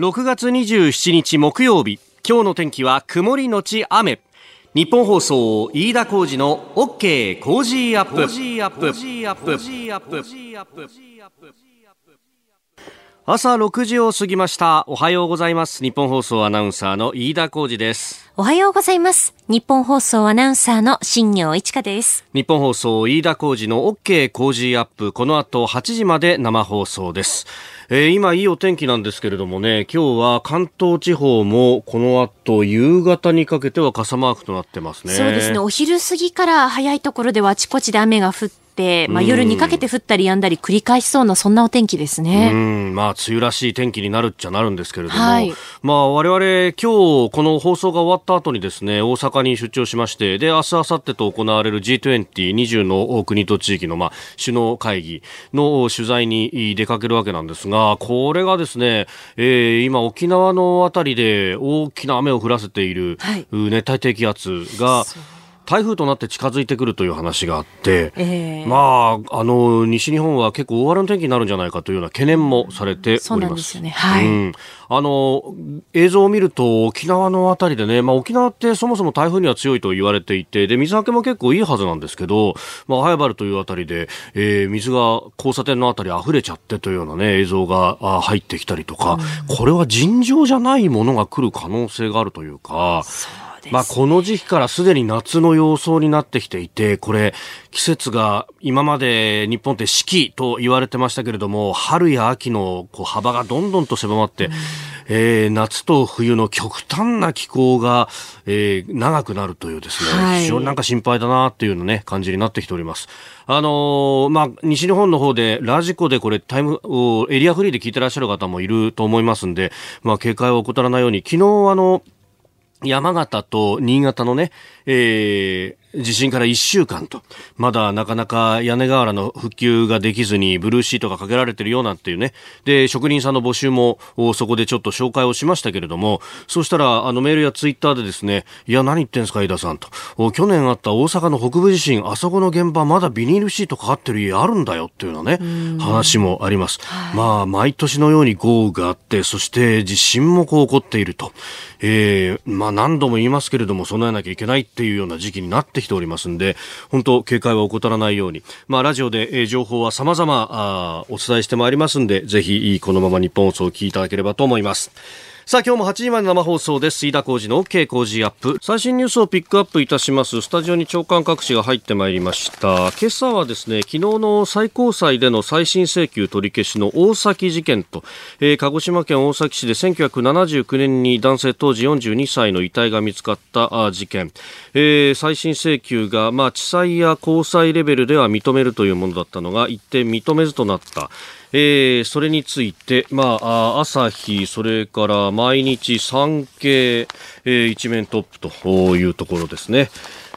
6月27日木曜日。今日の天気は曇りのち雨。ニッポン放送飯田浩司の OK Cozy up。朝6時を過ぎました。おはようございます。ニッポン放送アナウンサーの飯田浩司です。おはようございます。ニッポン放送アナウンサーの新行市佳です。ニッポン放送飯田浩司の OK Cozy up。この後8時まで生放送です。えー、今いいお天気なんですけれどもね、今日は関東地方もこの後夕方にかけては傘マークとなってますね。そうですね。お昼過ぎから早いところではあちこちで雨が降って、まあ、夜にかけて降ったり止んだり繰り返しそうなそんなお天気ですね。うん、まあ梅雨らしい天気になるっちゃなるんですけれども、はい、まあ我々今日この放送が終わった後にですね、大阪に出張しまして、で明日明後日と行われる G2020 の国と地域のまあ首脳会議の取材に出かけるわけなんですが。これがですね、えー、今沖縄のあたりで大きな雨を降らせている、熱帯低気圧が、台風となって近づいてくるという話があって、えー、まあ、あの、西日本は結構大荒れの天気になるんじゃないかというような懸念もされております。ね、はい、うん。あの、映像を見ると沖縄のあたりでね、まあ沖縄ってそもそも台風には強いと言われていて、で、水はけも結構いいはずなんですけど、まあ、早原というあたりで、えー、水が交差点のあたり溢れちゃってというようなね、映像が入ってきたりとか、うん、これは尋常じゃないものが来る可能性があるというか、そうまあ、この時期からすでに夏の様相になってきていて、これ、季節が今まで日本って四季と言われてましたけれども、春や秋のこう幅がどんどんと狭まって、うん、えー、夏と冬の極端な気候が、えー、長くなるというですね、はい、非常になんか心配だなっていうのね、感じになってきております。あのー、まあ、西日本の方でラジコでこれタイム、エリアフリーで聞いてらっしゃる方もいると思いますんで、まあ、警戒を怠らないように、昨日あの、山形と新潟のね、えー、地震から1週間と、まだなかなか屋根瓦の復旧ができずにブルーシートがかけられてるようなっていうね。で、職人さんの募集もそこでちょっと紹介をしましたけれども、そうしたらあのメールやツイッターでですね、いや何言ってんすか、井田さんと。去年あった大阪の北部地震、あそこの現場まだビニールシートかかってる家あるんだよっていうようなね、話もあります。まあ、毎年のように豪雨があって、そして地震もこう起こっていると。えー、まあ何度も言いますけれども、備えなきゃいけないっていうような時期になってきておりますんで、本当警戒は怠らないように、まあラジオで、えー、情報は様々あお伝えしてまいりますんで、ぜひこのまま日本放送を聞いていただければと思います。さあ今日も8時まで生放送です。飯田浩二の OK 工事アップ。最新ニュースをピックアップいたします。スタジオに長官各紙が入ってまいりました。今朝はですね昨日の最高裁での再審請求取り消しの大崎事件と、えー、鹿児島県大崎市で1979年に男性当時42歳の遺体が見つかった事件、えー、再審請求が、まあ、地裁や高裁レベルでは認めるというものだったのが一定認めずとなった。えー、それについて、まあ、朝日、それから毎日産経、えー、一面トップというところですね。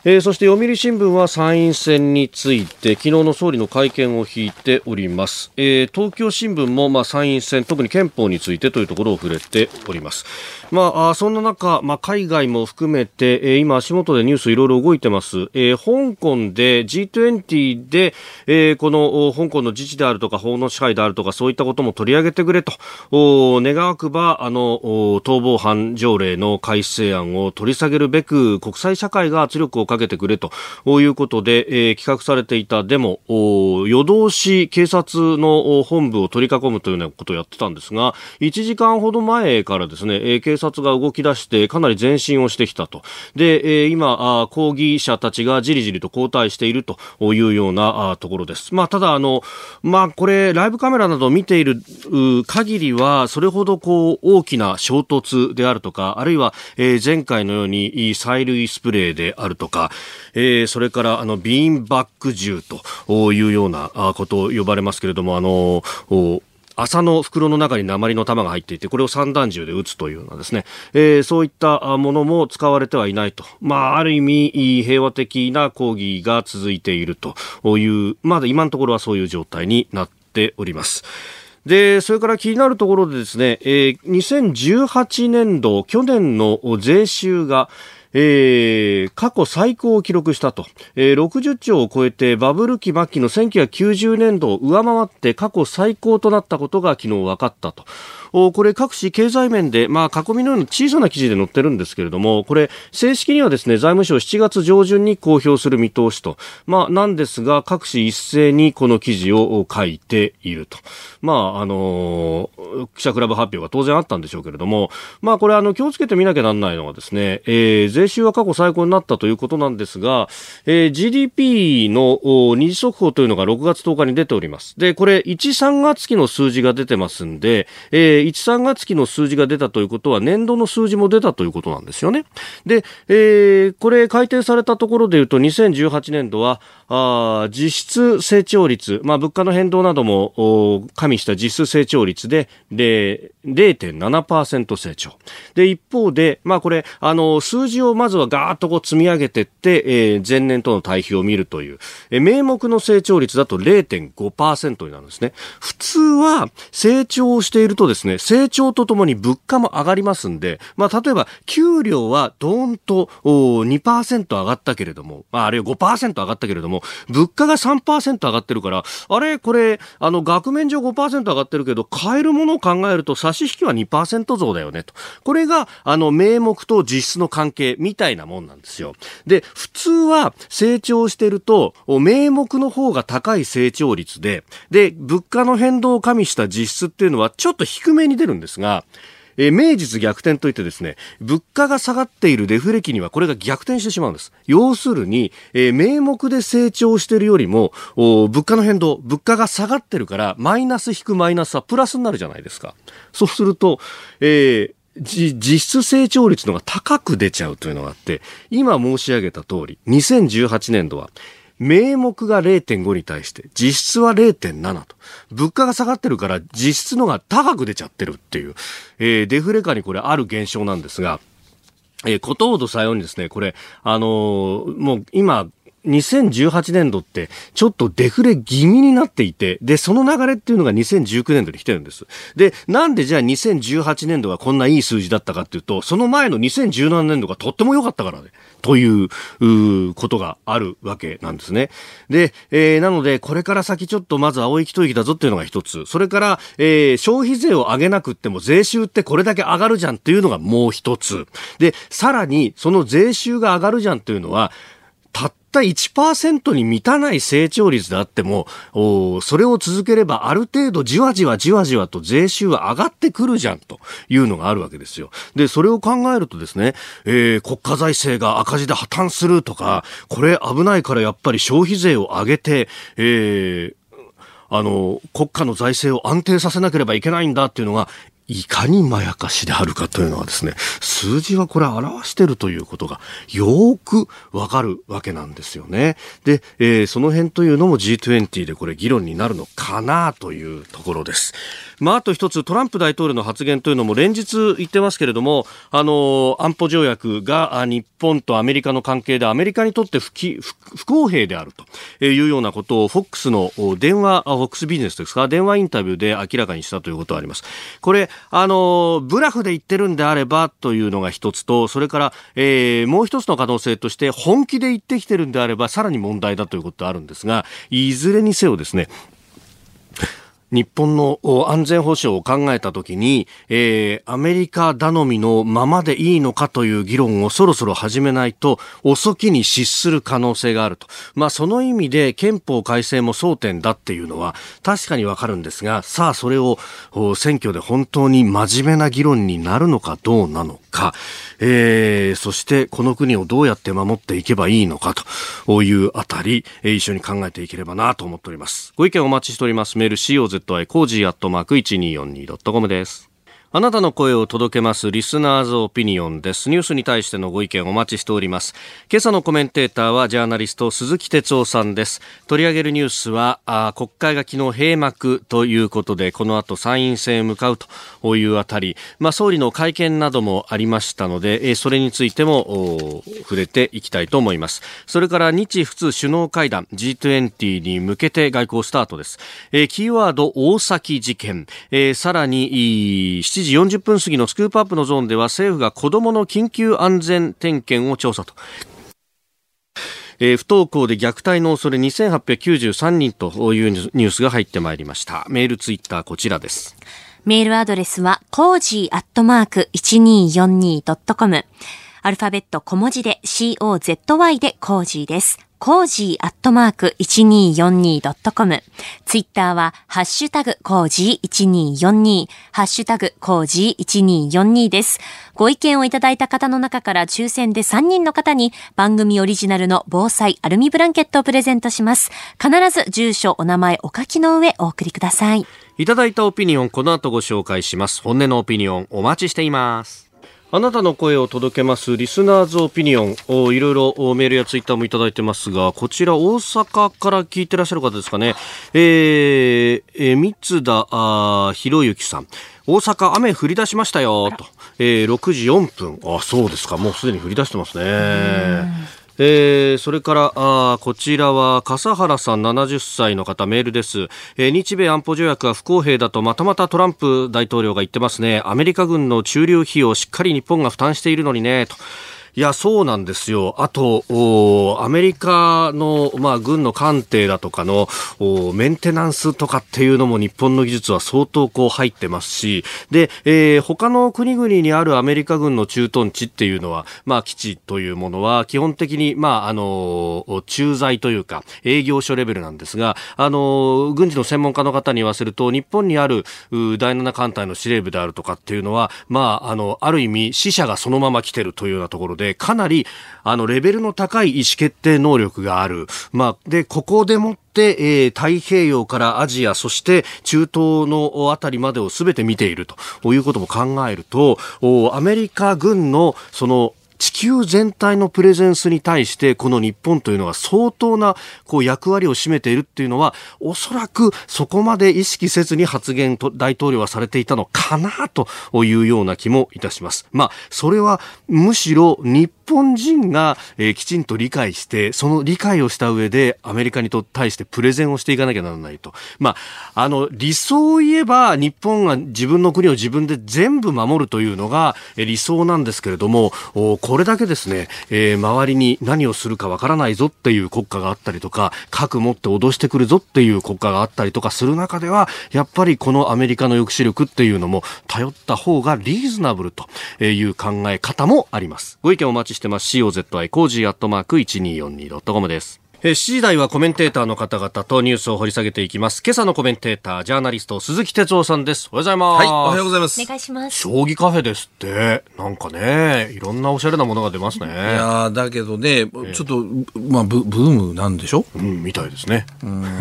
えー、そして読売新聞は参院選について昨日の総理の会見を引いております、えー、東京新聞もまあ参院選特に憲法についてというところを触れておりますまあ、そんな中、まあ、海外も含めて、えー、今足元でニュースいろいろ動いてます、えー、香港で G20 で、えー、この香港の自治であるとか法の支配であるとかそういったことも取り上げてくれと。願わくばあの逃亡犯条例の改正案を取り下げるべく国際社会が圧力をかけてくれと。いうことで、えー、企画されていたデモ。夜通し警察の本部を取り囲むというようなことをやってたんですが1時間ほど前からですね、えー、警察察が動き出してかなり前進をしてきたと。で、えー、今抗議者たちがじりじりと後退しているというようなところです、まあ、ただあの、まあ、これライブカメラなどを見ている限りはそれほどこう大きな衝突であるとかあるいは、えー、前回のように催涙スプレーであるとか、えー、それからあのビーンバック銃というようなことを呼ばれますけれどもあの麻の袋の中に鉛の玉が入っていて、これを散弾銃で撃つというようなですね、えー、そういったものも使われてはいないと。まあ、ある意味、平和的な抗議が続いているという、まだ今のところはそういう状態になっております。で、それから気になるところでですね、えー、2018年度、去年の税収が、えー、過去最高を記録したと、えー、60兆を超えてバブル期末期の1990年度を上回って過去最高となったことが昨日分かったと。おこれ各紙経済面で、まあ、囲みのような小さな記事で載ってるんですけれども、これ、正式にはですね、財務省7月上旬に公表する見通しと、まあ、なんですが、各紙一斉にこの記事を書いていると。まあ、あのー、記者クラブ発表が当然あったんでしょうけれども、まあ、これ、あの、気をつけてみなきゃなんないのはですね、えー、税収は過去最高になったということなんですが、えー、GDP の二次速報というのが6月10日に出ております。で、これ、1、3月期の数字が出てますんで、えー、1、3月期の数字が出たということは、年度の数字も出たということなんですよね。で、えー、これ、改定されたところで言うと、2018年度は、あ実質成長率、まあ、物価の変動なども加味した実質成長率で0.7%成長。で、一方で、まあ、これ、あの、数字をまずはガーッとこう積み上げてって、えー、前年との対比を見るという、えー、名目の成長率だと0.5%になるんですね。普通は成長しているとですね、成長とともに物価も上がりますんで、まあ、例えば、給料はドーンと2%上がったけれども、まあ、あるいは5%上がったけれども、物価が3%上がってるから、あれこれ、あの、額面上5%上がってるけど、買えるものを考えると差し引きは2%増だよねと。これが、あの、名目と実質の関係みたいなもんなんですよ。で、普通は成長してると、名目の方が高い成長率で、で、物価の変動を加味した実質っていうのはちょっと低めに出るんですが、えー、名実逆転といってですね、物価が下がっているデフレ期にはこれが逆転してしまうんです。要するに、えー、名目で成長しているよりも、物価の変動、物価が下がってるから、マイナス引くマイナスはプラスになるじゃないですか。そうすると、えー実質成長率のが高く出ちゃうというのがあって、今申し上げた通り、2018年度は名目が0.5に対して実質は0.7と。物価が下がってるから実質のが高く出ちゃってるっていう、えー、デフレ化にこれある現象なんですが、えー、ことほどさようにですね、これ、あのー、もう今、2018年度ってちょっとデフレ気味になっていて、で、その流れっていうのが2019年度に来てるんです。で、なんでじゃあ2018年度がこんないい数字だったかっていうと、その前の2017年度がとっても良かったからね、といううことがあるわけなんですね。で、えー、なので、これから先ちょっとまず青い一息だぞっていうのが一つ。それから、えー、消費税を上げなくっても税収ってこれだけ上がるじゃんっていうのがもう一つ。で、さらに、その税収が上がるじゃんっていうのは、たった1%に満たない成長率であっても、それを続ければある程度じわじわじわじわと税収は上がってくるじゃんというのがあるわけですよ。で、それを考えるとですね、えー、国家財政が赤字で破綻するとか、これ危ないからやっぱり消費税を上げて、えー、あの、国家の財政を安定させなければいけないんだっていうのが、いかにまやかしであるかというのはですね、数字はこれ表してるということがよくわかるわけなんですよね。で、えー、その辺というのも G20 でこれ議論になるのかなというところです。まあ、あと一つトランプ大統領の発言というのも連日言ってますけれども、あの、安保条約が日本とアメリカの関係でアメリカにとって不不公平であるというようなことを FOX の電話、FOX ビジネスですか、電話インタビューで明らかにしたということがあります。これ、あの、ブラフで言ってるんであればというのが一つと、それから、えー、もう一つの可能性として、本気で言ってきてるんであれば、さらに問題だということがあるんですが、いずれにせよですね、日本の安全保障を考えたときに、えー、アメリカ頼みのままでいいのかという議論をそろそろ始めないと遅きに失する可能性があると。まあその意味で憲法改正も争点だっていうのは確かにわかるんですが、さあそれを選挙で本当に真面目な議論になるのかどうなのか、えー、そしてこの国をどうやって守っていけばいいのかというあたり、一緒に考えていければなと思っております。ご意見お待ちしております。メール COZY cozy アットマーク 1242.com です。あなたの声を届けますリスナーズオピニオンです。ニュースに対してのご意見お待ちしております。今朝のコメンテーターはジャーナリスト鈴木哲夫さんです。取り上げるニュースは、あ国会が昨日閉幕ということで、この後参院選へ向かうというあたり、まあ総理の会見などもありましたので、えそれについても触れていきたいと思います。それから日仏首脳会談 G20 に向けて外交スタートです。えキーワード大崎事件、えさらに時40分過ぎのスクープアップのゾーンでは政府が子どもの緊急安全点検を調査と。えー、不登校で虐待の恐れ2893人というニュースが入ってまいりました。メール、ツイッター、こちらです。メールアドレスは、 cozy アットマーク 1242.com。アルファベット小文字で COZY で cozy です。cozy アットマーク 1242.com。ツイッターは、ハッシュタグ cozy1242、ハッシュタグ cozy1242です。ご意見をいただいた方の中から抽選で3人の方に番組オリジナルの防災アルミブランケットをプレゼントします。必ず住所、お名前、お書きの上お送りください。いただいたオピニオン、この後ご紹介します。本音のオピニオン、お待ちしています。あなたの声を届けますリスナーズオピニオンをいろいろメールやツイッターもいただいてますが、こちら大阪から聞いてらっしゃる方ですかね。えー、えー、三田あひろゆきさん。大阪雨降り出しましたよ、と。えー、6時4分。あ、そうですか。もうすでに降り出してますね。えー、それからあこちらは笠原さん70歳の方メールです、えー、日米安保条約は不公平だとまたまたトランプ大統領が言ってますね。アメリカ軍の駐留費をしっかり日本が負担しているのにねと。いや、そうなんですよ。あと、アメリカの、まあ、軍の艦艇だとかのメンテナンスとかっていうのも日本の技術は相当こう入ってますし、で、えー、他の国々にあるアメリカ軍の駐屯地っていうのは、まあ、基地というものは基本的に、まあ、あの、駐在というか、営業所レベルなんですが、あの、軍事の専門家の方に言わせると、日本にある第7艦隊の司令部であるとかっていうのは、まあ、あの、ある意味、死者がそのまま来てるというようなところで、で、かなり、あの、レベルの高い意思決定能力がある。まあ、で、ここでもって、えー、太平洋からアジア、そして中東のあたりまでを全て見ているということも考えると、アメリカ軍のその地球全体のプレゼンスに対してこの日本というのは相当なこう役割を占めているっていうのはおそらくそこまで意識せずに発言と大統領はされていたのかなというような気もいたします。まあそれはむしろ日本人が、えー、きちんと理解して、その理解をした上で、アメリカにと対してプレゼンをしていかなきゃならないと。まあ、あの、理想を言えば、日本が自分の国を自分で全部守るというのが、えー、理想なんですけれども、おこれだけですね、えー、周りに何をするかわからないぞっていう国家があったりとか、核持って脅してくるぞっていう国家があったりとかする中では、やっぱりこのアメリカの抑止力っていうのも頼った方がリーズナブルという考え方もあります。ご意見お待ちしてます。COZY cozy アットマーク 1242.com です。7時台はコメンテーターの方々とニュースを掘り下げていきます。今朝のコメンテーター、ジャーナリスト、鈴木哲夫さんです。おはようございます。はい、おはようございます。お願いします。将棋カフェですって、なんかね、いろんなおしゃれなものが出ますね。いやだけどね、ちょっと、まあブ、ブームなんでしょ？うん、みたいですね。うん。いや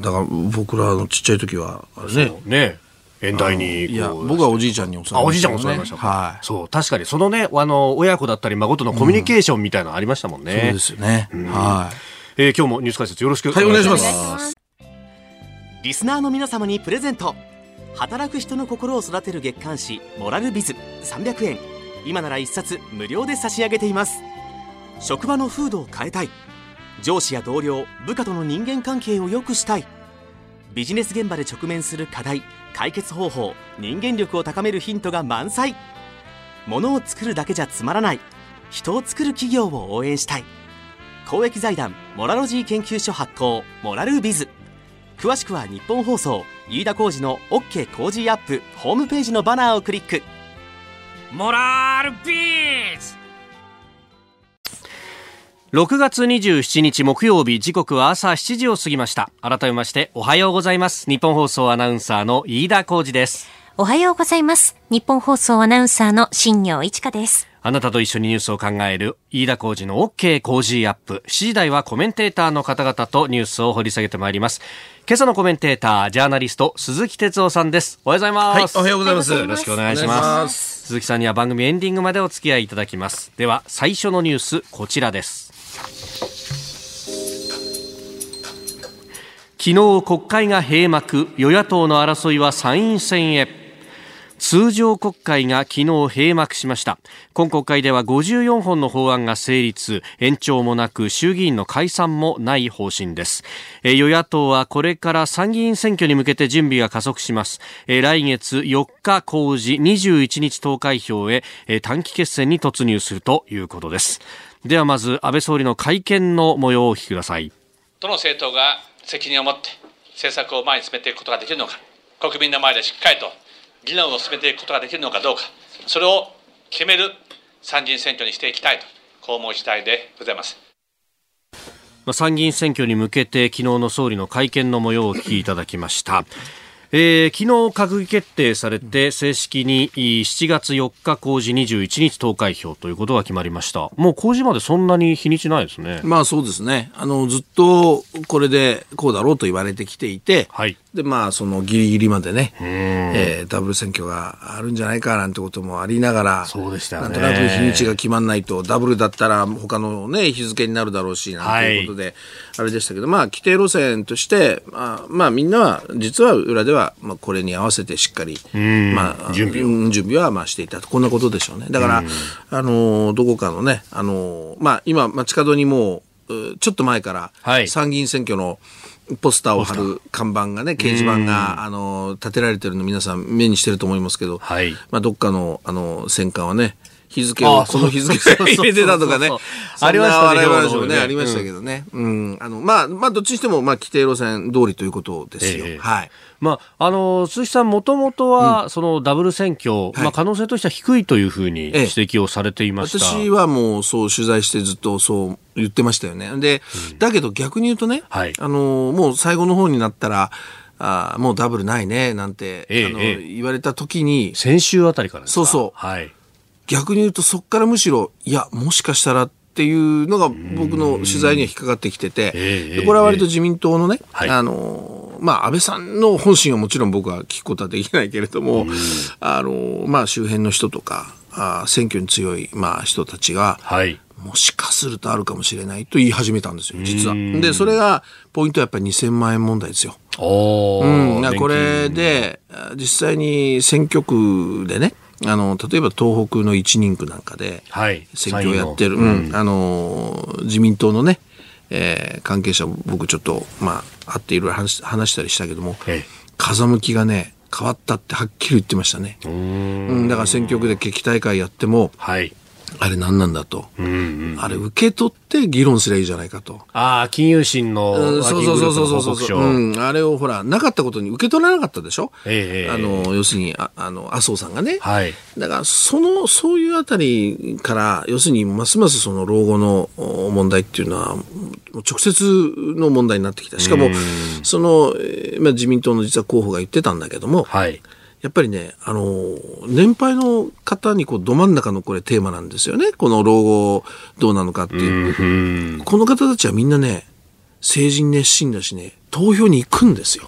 だから僕らのちっちゃい時は、あれね。ね。縁台にいや僕はおじいちゃんに教わりました、ね、あおじいちゃん教わりました、はい、そう確かにそのねあの親子だったり孫とのコミュニケーションみたいなのありましたもんね、うん、そうですよね、うん、はい、えー、今日もニュース解説よろしくお願いします、はい、リスナーの皆様にプレゼント。働く人の心を育てる月刊誌モラルビズ300円今なら1冊無料で差し上げています。職場の風土を変えたい。上司や同僚部下との人間関係を良くしたい。ビジネス現場で直面する課題解決方法人間力を高めるヒントが満載。ものを作るだけじゃつまらない。人を作る企業を応援したい。公益財団モラロジー研究所発行モラルビズ。詳しくは日本放送飯田浩司の OK コージーアップホームページのバナーをクリック。モラルビズ！6月27日木曜日時刻は朝7時を過ぎました。改めましておはようございます。日本放送アナウンサーの飯田浩二です。おはようございます。日本放送アナウンサーの新業一華です。あなたと一緒にニュースを考える飯田浩二の OK 工事アップ。7時台はコメンテーターの方々とニュースを掘り下げてまいります。今朝のコメンテータージャーナリスト鈴木哲夫さんです。おはようございます、はい、おはようございます。よろしくお願いします。鈴木さんには番組エンディングまでお付き合いいただきます。では最初のニュースこちらです昨日国会が閉幕与野党の争いは参院選へ。通常国会が昨日閉幕しました。今国会では54本の法案が成立。延長もなく衆議院の解散もない方針です。与野党はこれから参議院選挙に向けて準備が加速します。来月4日公示21日投開票へ短期決戦に突入するということです。ではまず安倍総理の会見の模様をお聞きください。どの政党が責任を持って政策を前に進めていくことができるのか、国民の前でしっかりと議論を進めていくことができるのかどうか、それを決める参議院選挙にしていきたいと、こう思う次第でございます。参議院選挙に向けて昨日の総理の会見の模様をお聞きいただきました。えー、昨日閣議決定されて正式に7月4日公示21日投開票ということが決まりました。もう公示までそんなに日にちないですね。まあそうですね。あのずっとこれでこうだろうと言われてきていて、はい、でまあそのギリギリまでね、えー、ダブル選挙があるんじゃないかなんてこともありながらそうでした、ね、なんとなく日にちが決まらないとダブルだったら他のね日付になるだろうしなんていうことで、はい、あれでしたけどまあ規定路線としてまあ、まあみんなは実は裏ではまあこれに合わせてしっかりまあ準備準備はまあしていたと。こんなことでしょうね。だからあのどこかのねあのまあ今街角にもうちょっと前から参議院選挙の、はいポスターを貼る看板がね、掲示板が、あの、立てられてるの皆さん目にしてると思いますけど、はい、まあ、どっかの、あの、戦艦はね、日付を、この日付を 入れてたとかね。ありましたね。話もね、ありましたけどね。うん。あの、まあ、まあ、どっちにしても、まあ、規定路線通りということですよ。はい。まあ、あの、鈴木さん、もともとは、そのダブル選挙、まあ、可能性としては低いというふうに指摘をされていました。私はもう、そう取材してずっとそう言ってましたよね。で、だけど逆に言うとね、あの、もう最後の方になったら、あもうダブルないね、なんて、あの言われた時に。先週あたりからそうそう。はい。逆に言うとそこからむしろ、いや、もしかしたらっていうのが僕の取材には引っかかってきてて、これは割と自民党のね、あの、まあ、安倍さんの本心はもちろん僕は聞くことはできないけれども、あの、まあ、周辺の人とか、あ選挙に強い、まあ、人たちが、はい、もしかするとあるかもしれないと言い始めたんですよ、実は。で、それが、ポイントはやっぱり2000万円問題ですよ。うん、これで、実際に選挙区でね、あの例えば東北の一人区なんかで選挙をやってる、はいうん、あの自民党のね、えー、関係者僕ちょっと、まあ、会っていろいろ話したりしたけども風向きがね変わったってはっきり言ってましたね。うん。だから選挙区で決起大会やっても、はい、あれ何なんだと、うんうん、あれ受け取って議論すればいいじゃないかと。ああ、金融審のワーキンググループの報告書、うん、あれをほら、なかったことに受け取らなかったでしょ、えー、あの要するにああの麻生さんがね。はい、だから、その、そういうあたりから、要するに、ますますその老後の問題っていうのは、直接の問題になってきた。しかも、その、まあ、自民党の実は候補が言ってたんだけども、はいやっぱりね、あの、年配の方にこう、ど真ん中のこれテーマなんですよね。この老後どうなのかっていう。この方たちはみんなね、政治に熱心だしね、投票に行くんですよ。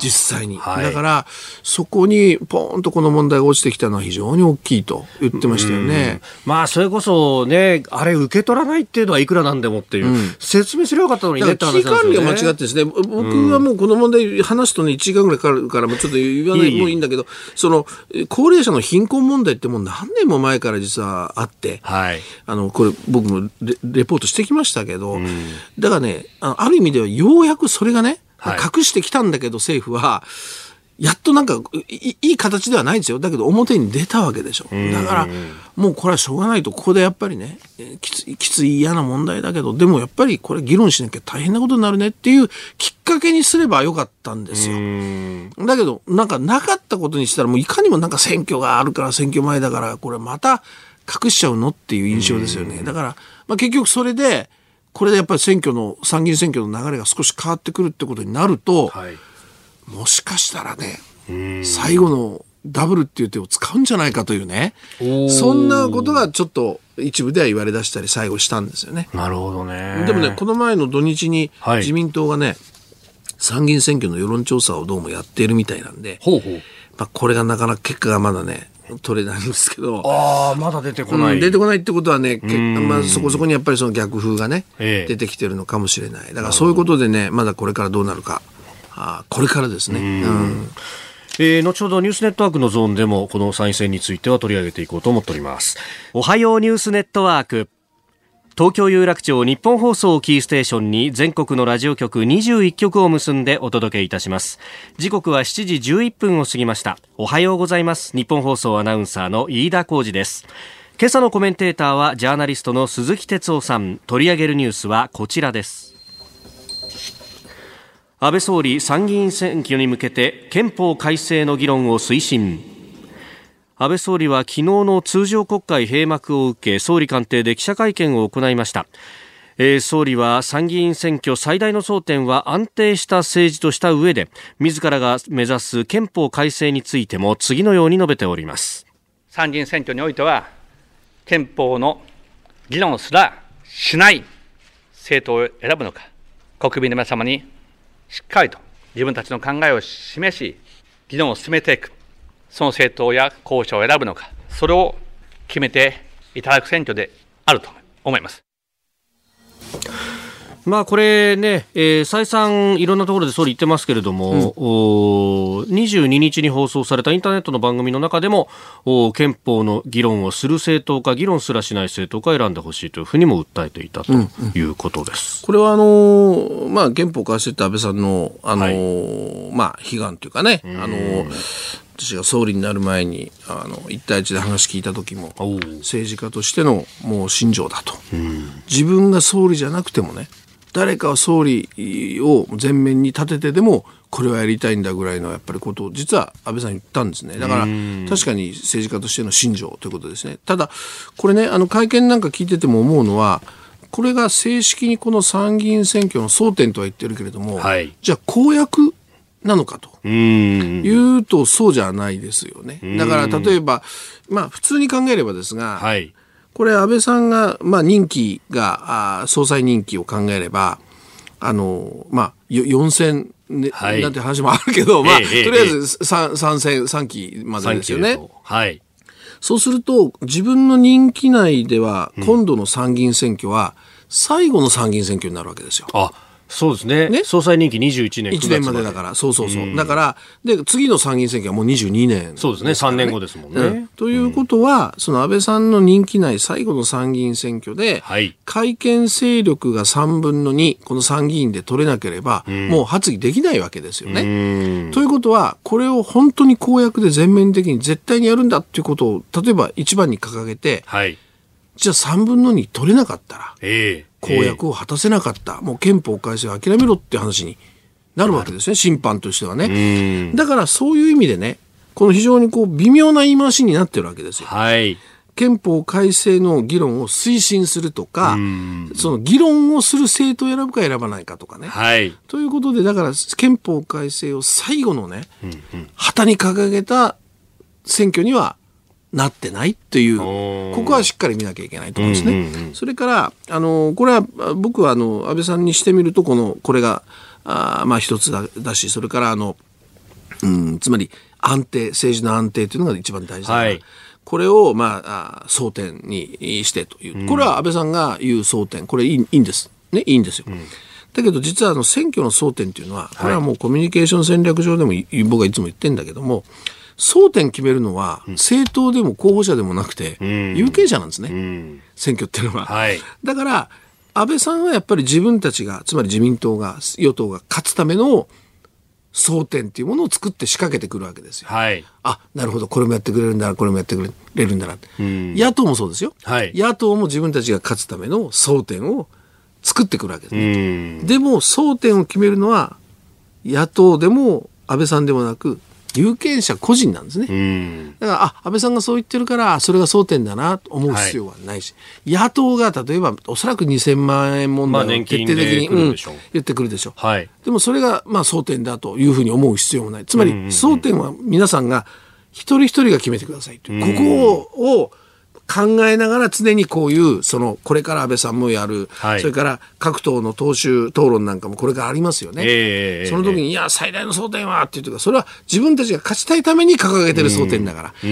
実際に、はい、だから、そこにポーンとこの問題が落ちてきたのは非常に大きいと言ってましたよね。まあ、それこそね、あれ受け取らないっていうのはいくらなんでもっていう、うん、説明すればよかったのにねって話なんですよ、ね。危機管理が間違ってですね、僕はもうこの問題話すとね、1時間ぐらいかかるから、もうちょっと言わない。もういいんだけど、その、高齢者の貧困問題ってもう何年も前から実はあって、はい、あの、これ僕もレレポートしてきましたけど、うん、だからね、あある意味ではようやくそれが隠してきたんだけど政府は、やっとなんかいい形ではないんですよ。だけど表に出たわけでしょ。だからもうこれはしょうがないと、ここでやっぱりね、きつきつい嫌な問題だけど、でもやっぱりこれ議論しなきゃ大変なことになるねっていうきっかけにすればよかったんですよ。だけどなんかなかったことにしたらもういかにもなんか選挙があるから選挙前だからこれまた隠しちゃうのっていう印象ですよね。だから、まあ、結局それで、これでやっぱり選挙の参議院選挙の流れが少し変わってくるってことになると、はい、もしかしたらね最後のダブルっていう手を使うんじゃないかというねそんなことがちょっと一部では言われ出したり最後したんですよね。なるほどね。でもねこの前の土日に自民党がね、はい、参議院選挙の世論調査をどうもやっているみたいなんで、ほうほう。まあ、これがなかなか結果がまだね取れないんですけど。ああ、まだ出てこない、うん、出てこないってことはね、まあ、そこそこにやっぱりその逆風がね、ええ、出てきてるのかもしれない。だからそういうことでね、まだこれからどうなるか。あこれからですね。うんえー、後ほどニュースネットワークのゾーンでもこの参院選については取り上げていこうと思っております。おはようニュースネットワーク。東京有楽町日本放送キーステーションに全国のラジオ局21局を結んでお届けいたします。時刻は7時11分を過ぎました。おはようございます。日本放送アナウンサーの飯田浩二です。今朝のコメンテーターはジャーナリストの鈴木哲夫さん。取り上げるニュースはこちらです。安倍総理参議院選挙に向けて憲法改正の議論を推進。安倍総理は昨日の通常国会閉幕を受け総理官邸で記者会見を行いました。えー、総理は参議院選挙最大の争点は安定した政治とした上で自らが目指す憲法改正についても次のように述べております。参議院選挙においては憲法の議論すらしない政党を選ぶのか国民の皆様にしっかりと自分たちの考えを示し議論を進めていく。その政党や候補者を選ぶのかそれを決めていただく選挙であると思います。まあこれね、えー、再三いろんなところで総理言ってますけれども、うん、22日に放送されたインターネットの番組の中でも、お憲法の議論をする政党か、議論すらしない政党か選んでほしいというふうにも訴えていたということです。うんうん、これはあのー、まあ憲法改正って安倍さんの、あのーはい、まあ悲願というかね、あのー私が総理になる前にあの一対一で話聞いた時も政治家としてのもう信条だと、自分が総理じゃなくてもね誰か総理を前面に立ててでもこれはやりたいんだぐらいのやっぱりことを実は安倍さん言ったんですね。だから確かに政治家としての信条ということですね。ただこれねあの会見なんか聞いてても思うのはこれが正式にこの参議院選挙の争点とは言ってるけれども、はい、じゃあ公約なのかと。いうとそうじゃないですよね。だから例えばまあ普通に考えればですが、はい。これ安倍さんが、まあ、任期があ総裁任期を考えればあのまあ4選ね、はい、なんて話もあるけど、まあ、ええ、とりあえず 3, 3戦3期までですよね。はい。そうすると自分の任期内では今度の参議院選挙は最後の参議院選挙になるわけですよ。あそうですね。ね？総裁任期21年1年まで。だから、そうそうそう。うん、だから、で、次の参議院選挙はもう22年、ね、そうですね、3年後ですもんね。うん、ということは、その安倍さんの任期内最後の参議院選挙で、はい、改憲勢力が3分の2、この参議院で取れなければ、うん、もう発議できないわけですよね。ということは、これを本当に公約で全面的に絶対にやるんだっていうことを、例えば一番に掲げて、はい、じゃあ3分の2取れなかったら、えー公約を果たせなかった、もう憲法改正を諦めろって話になるわけですね、審判としてはね。だからそういう意味でね、この非常にこう微妙な言い回しになってるわけですよ。はい。憲法改正の議論を推進するとか、その議論をする政党を選ぶか選ばないかとかね。はい。ということで、だから憲法改正を最後のね、うんうん、旗に掲げた選挙にはなってないというここはしっかり見なきゃいけないと思うんですね。うんうんうん、それからあのこれは僕はあの安倍さんにしてみるとこのこれがあまあ一つだだしそれからあの、うん、つまり安定政治の安定というのが一番大事だ、はい、これを、まあ、争点にしてという。これは安倍さんが言う争点。これいいいいんです。ね、いいんですよ。うん。だけど実はあの選挙の争点っていうのはこれはもうコミュニケーション戦略上でも僕はいつも言ってるんだけども争点決めるのは、政党でも候補者でもなくて、有権者なんですね、選挙っていうのは。はい、だから、安倍さんはやっぱり自分たちが、つまり自民党が、与党が勝つための争点っていうものを作って仕掛けてくるわけですよ。はい、あ、なるほど、これもやってくれるんだな、これもやってくれるんだな。野党もそうですよ、はい。野党も自分たちが勝つための争点を作ってくるわけです、ね。でも、争点を決めるのは、野党でも安倍さんでもなく、有権者個人なんですね。だから、あ、安倍さんがそう言ってるから、それが争点だなと思う必要はないし、はい、野党が例えば、おそらく2000万円問題を徹底的に、うん、言ってくるでしょう。はい、でもそれが、まあ、争点だというふうに思う必要もない。つまり、争点は皆さんが一人一人が決めてくださいという。ここを、考えながら常にこういうそのこれから安倍さんもやる、はい、それから各党の党首討論なんかもこれからありますよね、えー、その時に、いや最大の争点はっていうかそれは自分たちが勝ちたいために掲げてる争点だから、う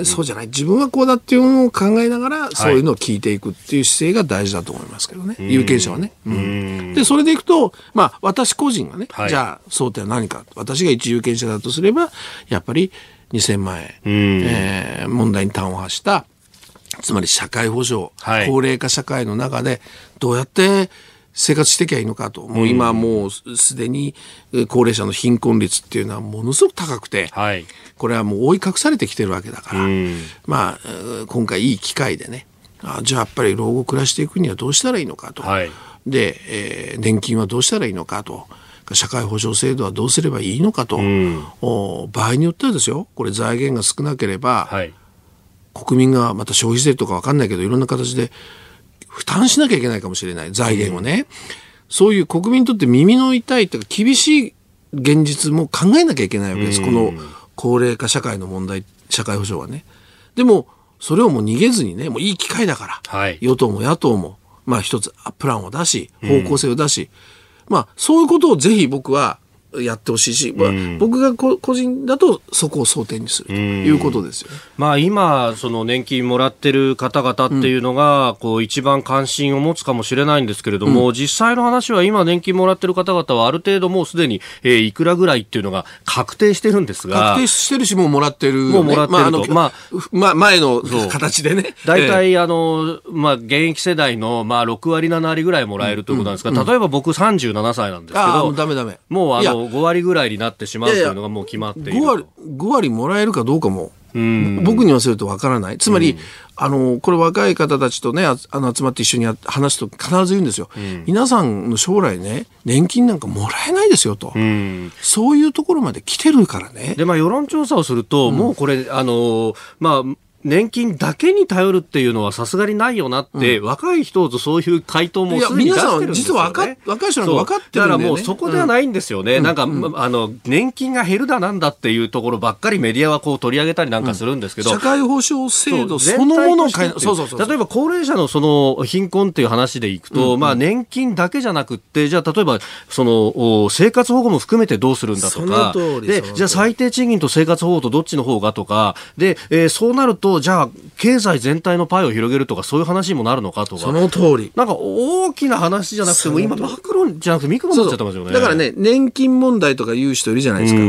ん、そうじゃない。自分はこうだっていうのを考えながらそういうのを聞いていくっていう姿勢が大事だと思いますけどね、はい、有権者はね。うん、でそれでいくと、まあ、私個人がね、はい、じゃあ争点は何か。私が一有権者だとすればやっぱり2000万円、えー、問題に端を発したつまり社会保障、はい、高齢化社会の中でどうやって生活していけばいいのかと、もう今もうすでに高齢者の貧困率っていうのはものすごく高くて、はい、これはもう覆い隠されてきてるわけだから、まあ今回いい機会でねあじゃあやっぱり老後暮らしていくにはどうしたらいいのかと、はい、で、えー、年金はどうしたらいいのかと。社会保障制度はどうすればいいのかと、うん、場合によってはですよこれ財源が少なければ、はい、国民がまた消費税とか分かんないけどいろんな形で負担しなきゃいけないかもしれない。財源をね、うん、そういう国民にとって耳の痛いというか厳しい現実も考えなきゃいけないわけです、うん、この高齢化社会の問題社会保障はね。でもそれをもう逃げずにねもういい機会だから、はい、与党も野党もまあ一つプランを出し方向性を出し、まあそういうことをぜひ僕はやってほしいし、うん、僕が個人だとそこを争点にするということですよ、ね、まあ、今、その年金もらってる方々っていうのが、こう一番関心を持つかもしれないんですけれども、うん、実際の話は今、年金もらってる方々はある程度もうすでに、えー、いくらぐらいっていうのが確定してるんですが。確定してるし、もうもらってる、ね、もうもらってると。まあ、まあ、前の形でね。大体、えー、あの、まあ、現役世代の、まあ、6割、7割ぐらいもらえるということなんですが、うん、例えば僕37歳なんですけど、ダメダメ。もうあの、5割ぐらいになってしまうというのがもう決まっているいやいや5割 ,5 割もらえるかどうかも僕に言わせるとわからない。つまり、あの、これ若い方たちとね、あの集まって一緒に話すと必ず言うんですよ。皆さんの将来ね、年金なんかもらえないですよと。そういうところまで来てるからね。で、まあ世論調査をすると、もうこれ、あの、まあ、年金だけに頼るっていうのはさすがにないよなって、うん、若い人とそういう回答もすでに出してるんですよ、ね、実は若い人なんか分かってるんだ、ね、だからもうそこではないんですよね。うん、なんか、うん、あの、年金が減るだなんだっていうところばっかりメディアはこう取り上げたりなんかするんですけど。社会保障制度そのものを変えそうそうそう例えば高齢者のその貧困っていう話でいくと、まあ年金だけじゃなくって、じゃあ例えばその生活保護も含めてどうするんだとか、で、じゃあ最低賃金と生活保護とどっちの方がとか、で、えー、そうなると、じゃあ経経済全体のパイを広げるとかそういう話にもなるのかとか。その通り。なんか大きな話じゃなくても今マクロじゃなくてミクロになっちゃってますよね。だからね年金問題とか言う人いるじゃないですか、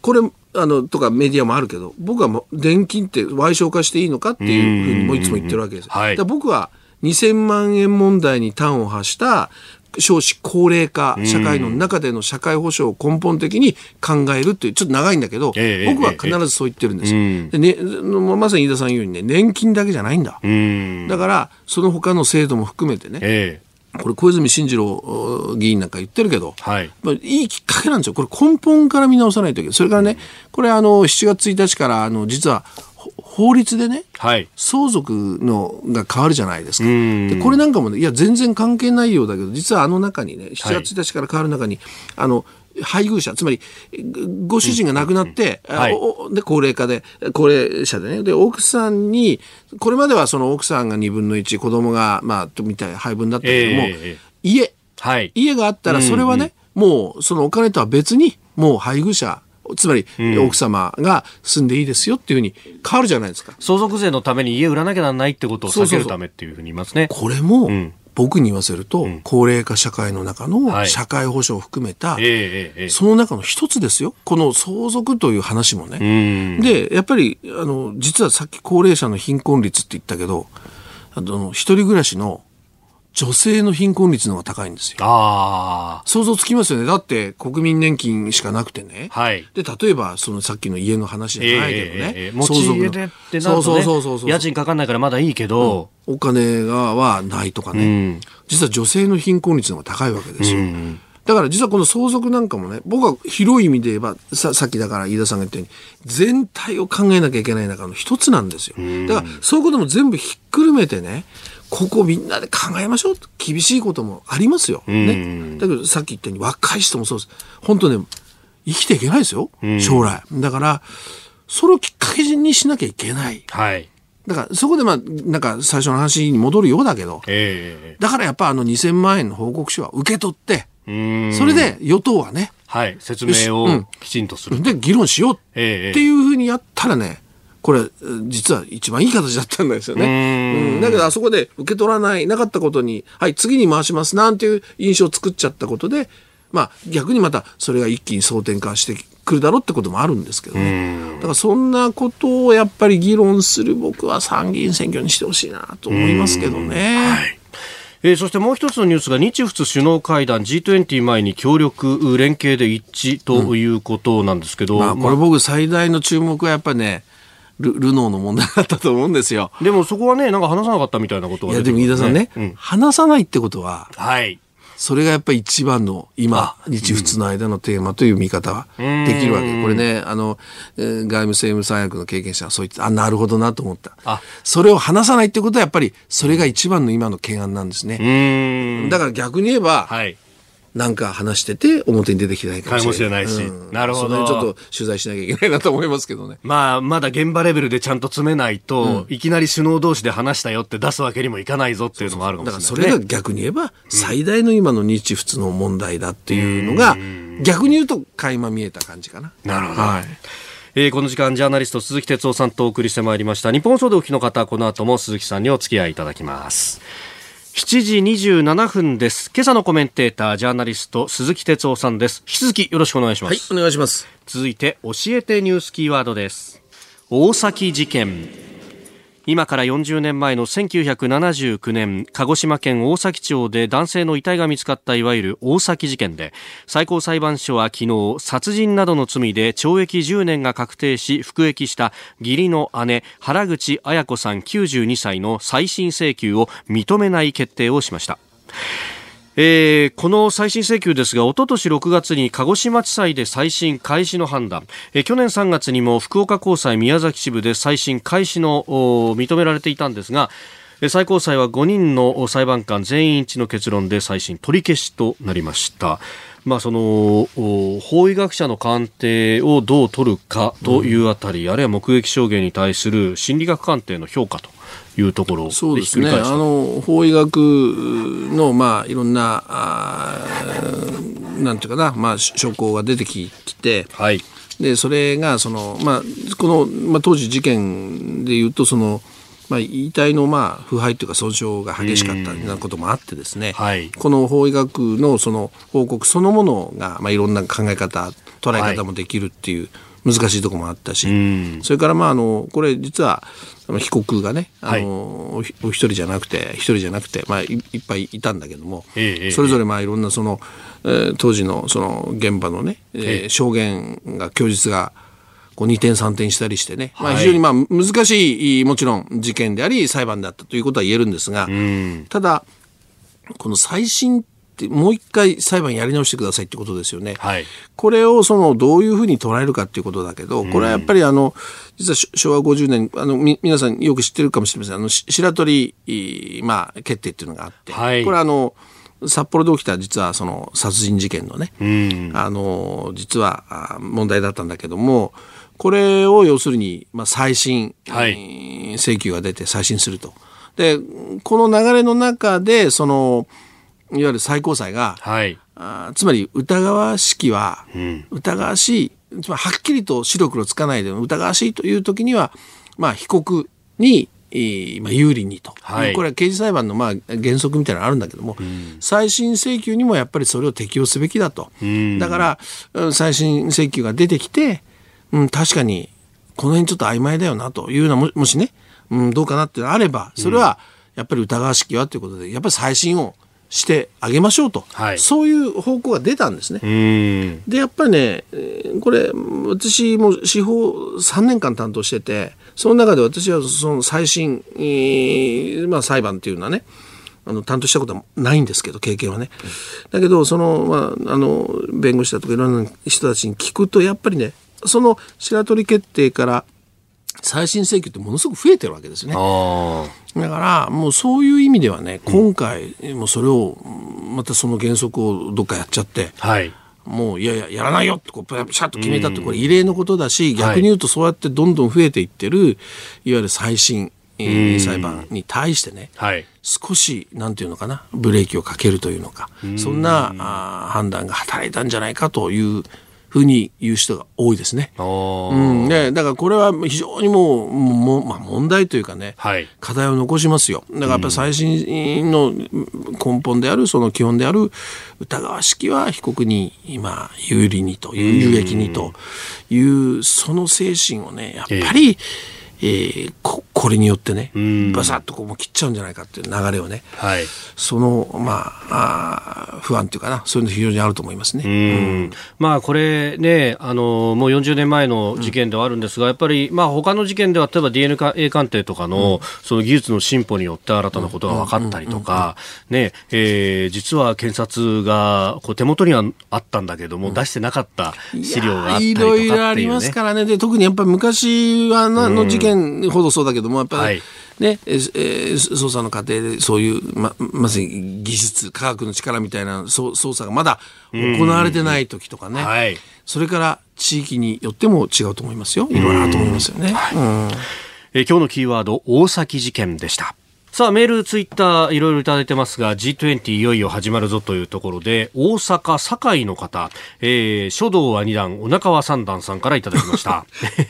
これあのとかメディアもあるけど僕はもう年金って賠償化していいのか。っていうふうにもいつも言ってるわけです、はい、僕は2000万円問題に端を発した少子高齢化社会の中での社会保障を根本的に考えるっていう、ちょっと長いんだけど、僕は必ずそう言ってるんですよ。でね、まさに飯田さん言うようにね、年金だけじゃないんだ。だから、その他の制度も含めてね、これ小泉進次郎議員なんか言ってるけど、はい、まあ、いいきっかけなんですよ。これ根本から見直さないといけない。それからね、これあの、7月1日からあの、実は法律でね、はい、相続のが変わるじゃないですか。でこれなんかもね、いや、全然関係ないようだけど、実はあの中にね、7月1日から変わる中に、はい、あの、配偶者、つまり、ご主人が亡くなって、はい、で、高齢化で、高齢者でね、で、奥さんに、これまではその奥さんが2分の1、子供が、まあ、みたいな配分だったけども、えー、家、はい、家があったら、それはね、うんうん、もう、そのお金とは別に、もう配偶者、つまり、奥様が住んでいいですよっていうふうに変わるじゃないですか。相続税のために家売らなきゃならないってことを避けるためっていうふうに言いますね。これも、僕に言わせると、高齢化社会の中の社会保障を含めた、その中の一つですよ。この相続という話もね。で、やっぱり、あの、実はさっき高齢者の貧困率って言ったけど、あの、一人暮らしの女性の貧困率の方が高いんですよ。ああ。想像つきますよね。だって国民年金しかなくてね。はい。で、例えば、そのさっきの家の話じゃないけどね。えーえー、持ち家でってなると、ね、そうそうそうそう家賃かかんないからまだいいけど。うん、お金がはないとかね、うん。実は女性の貧困率の方が高いわけですよ。うんだから実はこの相続なんかもね、僕は広い意味で言えば、ささっきだから飯田さんが言ったように、全体を考えなきゃいけない中の一つなんですよ。だからそういうことも全部ひっくるめてね、ここみんなで考えましょう厳しいこともありますよ。ね。だけどさっき言ったように若い人もそうです。本当ね、生きていけないですよ。将来。だから、それをきっかけにしなきゃいけない。はい。だからそこでまあなんか最初の話に戻るようだけど、えー、だからやっぱあの2000万円の報告書は受け取ってそれで与党はね、はい、説明をきちんとする、うん、で議論しようっていうふうにやったらねこれ、実は一番いい形だったんですよね。うん、だけど、あそこで受け取らない、なかったことに、はい、次に回します、なんていう印象を作っちゃったことで、まあ、逆にまた、それが一気に争点化してくるだろうってこともあるんですけどね。だから、そんなことをやっぱり議論する僕は参議院選挙にしてほしいなと思いますけどね。はい。えー、そしてもう一つのニュースが日仏首脳会談 G20 前に協力連携で一致ということなんですけど、うん。まあ、これ僕最大の注目はやっぱりねルルノーの問題だったと思うんですよ。でもそこはね、なんか話さなかったみたいなことが、ね、いや、でも飯田さんね、うん、話さないってことは、はい。それがやっぱり一番の今、日仏の間のテーマという見方はできるわけ。これね、あの、えー、外務政務三役の経験者はそう言って、あ、なるほどなと思った。それを話さないってことはやっぱり、それが一番の今の懸案なんですね。だから逆に言えば、はい、なんか話してて表に出てきてないかもしれない。し、うん、なるほど。ちょっと取材しなきゃいけないなと思いますけどね。まあ、まだ現場レベルでちゃんと詰めないと、うん、いきなり首脳同士で話したよって出すわけにもいかないぞっていうのもあるかもしれない、ね、だからそれが逆に言えば、最大の今の日仏の問題だっていうのが、逆に言うと垣間見えた感じかな。なるほど。はい。えー、この時間ジャーナリスト鈴木哲夫さんとお送りしてまいりました日本総でお聞きの方この後も鈴木さんにお付き合いいただきます7時27分です。今朝のコメンテーター、ジャーナリスト、鈴木哲夫さんです。引き続きよろしくお願いします。はい、お願いします。続いて、教えてニュースキーワードです。大崎事件。今から40年前の1979年鹿児島県大崎町で男性の遺体が見つかったいわゆる大崎事件で最高裁判所は昨日殺人などの罪で懲役10年が確定し服役した義理の姉原口綾子さん92歳の再審請求を認めない決定をしました。えー、この再審請求ですが、おととし6月に鹿児島地裁で再審開始の判断、えー、去年3月にも福岡高裁宮崎支部で再審開始の認められていたんですが、最高裁は5人の裁判官全員一致の結論で再審取り消しとなりました。まあ、その法医学者の鑑定をどう取るかというあたり、うん、あるいは目撃証言に対する心理学鑑定の評価というところそうですね。あの法医学の、まあ、いろんなあなんていうかな、まあ、証拠が出てきて、はい、でそれがその、まあ、この、まあ、当時事件でいうとそのまあ、遺体のまあ腐敗というか損傷が激しかったようなこともあってですね、はい、この法医学のその報告そのものが、まあ、いろんな考え方捉え方もできるっていう難しいところもあったし、それからまああのこれ実は被告がねあの、はい、お一人じゃなくて一人じゃなくて、まあ、いっぱいいたんだけども、ええ、それぞれまあいろんなその、えー、当時のその現場のね、えー、証言が供述がこう2点3点したりしてね、まあ、非常にまあ難しいもちろん事件であり裁判であったということは言えるんですが、ただこの再審ってもう一回裁判やり直してくださいってことですよね。はい、これをそのどういうふうに捉えるかっていうことだけど、これはやっぱりあの、実は昭和50年、あの、み、皆さんよく知ってるかもしれません。あの、白鳥、まあ、決定っていうのがあって、はい、これはあの、札幌で起きた実はその殺人事件のね、あの、実は問題だったんだけども、これを要するに、まあ、再審、はい、請求が出て再審すると。で、この流れの中で、その、いわゆる最高裁が、はい、あつまり疑わしきは、うん、疑わしい、つまりはっきりと白黒つかないで疑わしいという時には、まあ、被告に、えー、まあ、有利にと、はい、これは刑事裁判のまあ原則みたいなのあるんだけども、うん、再審請求にもやっぱりそれを適用すべきだと、うん、だから再審請求が出てきて、うん、確かにこの辺ちょっと曖昧だよなというのはもしね、うん、どうかなってあればそれはやっぱり疑わしきはということでやっぱり再審をしてあげましょうと、はい、そういう方向が出たんですね。でやっぱりねこれ私も司法3年間担当しててその中で私はその再審、えー、まあ、裁判っていうのはねあの担当したことはないんですけど経験はね。だけどその,、まあ、あの弁護士だとかいろんな人たちに聞くとやっぱりねその白鳥決定から再審請求ってものすごく増えてるわけですね。だからもうそういう意味ではね今回もそれをまたその原則をどっかやっちゃって、はい、もういやいややらないよってこうシャッと決めたってこれ異例のことだし、逆に言うとそうやってどんどん増えていってるいわゆる再審裁判に対してね、はい、少しなんていうのかなブレーキをかけるというのかそんなあ判断が働いたんじゃないかというふうに言う人が多いですね。うん。ね、だからこれは非常にもうも、まあ、問題というかね、はい、課題を残しますよ。だからやっぱり最新の根本であるその基本である疑わしきは被告に今有利にという有益にというその精神をねやっぱり、えー、ここれによってね、バサッとこう切っちゃうんじゃないかっていう流れをね、はい、その、まあ、あ不安っていうかな、そういうの非常にあると思いますね。うん。まあ、これね、あの、もう40年前の事件ではあるんですが、うん、やっぱり、まあ、他の事件では、例えば DNA 鑑定とかの、うん、その技術の進歩によって新たなことが分かったりとか、ね、えー、実は検察が、こう、手元にはあったんだけども、出してなかった資料があったりとか、ね、いろいろありますからね。で、特にやっぱり昔はな、の事件ほどそうだけども、やっぱり、はいね、えー、捜査の過程でそういう、ま、まさに技術、科学の力みたいな捜査がまだ行われてない時とかね、はい、それから地域によっても違うと思いますよ。いろいろあると思いますよね。はい、えー、今日のキーワード、大崎事件でした。さあ、メール、ツイッター、いろいろいただいてますが、G20 いよいよ始まるぞというところで、大阪、堺の方、えー、書道は2段、お腹は3段さんからいただきました。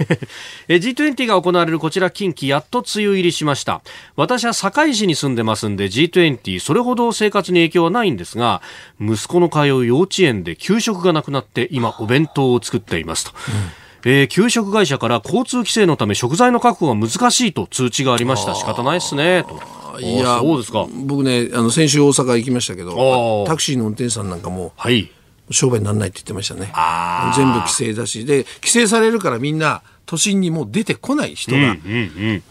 G20 が行われるこちら近畿、やっと梅雨入りしました。私は堺市に住んでますんで、G20、それほど生活に影響はないんですが、息子の通う幼稚園で給食がなくなって、今、お弁当を作っていますと。うんえー、給食会社から交通規制のため食材の確保が難しいと通知がありました。仕方ないですね。と。いやそうですか。僕ねあの先週大阪行きましたけどタクシーの運転手さんなんかも、はい、商売にならないって言ってましたね。全部規制だし。で規制されるからみんな都心にもう出てこない人が、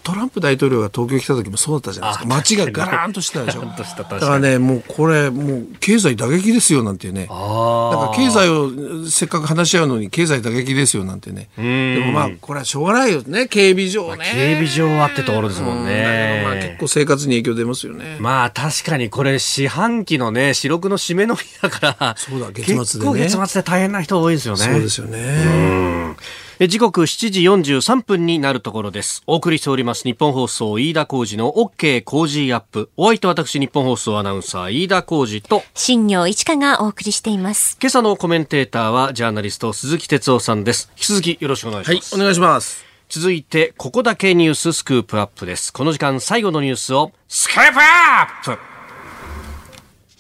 トランプ大統領が東京来た時もそうだったじゃないですか。街がガラーンとしたでしょ。だからねもうこれもう経済打撃ですよなんていうねだから経済をせっかく話し合うのに経済打撃ですよなんてね。でもまあこれはしょうがないよね。警備上ね、まあ、警備上はってところですもんね、まあ結構生活に影響出ますよね。まあ確かにこれ四半期のね四六の締めの日だからそうだ月末でね。結構月末で大変な人多いですよね。そうですよね時刻7時43分になるところです。お送りしております日本放送飯田浩二の OK 工事アップ。お相手は私日本放送アナウンサー飯田浩二と新業一華がお送りしています。今朝のコメンテーターはジャーナリスト鈴木哲夫さんです。引き続きよろしくお願いします。はい、お願いします。続いて、ここだけニューススクープアップです。この時間最後のニュースをスクープアップ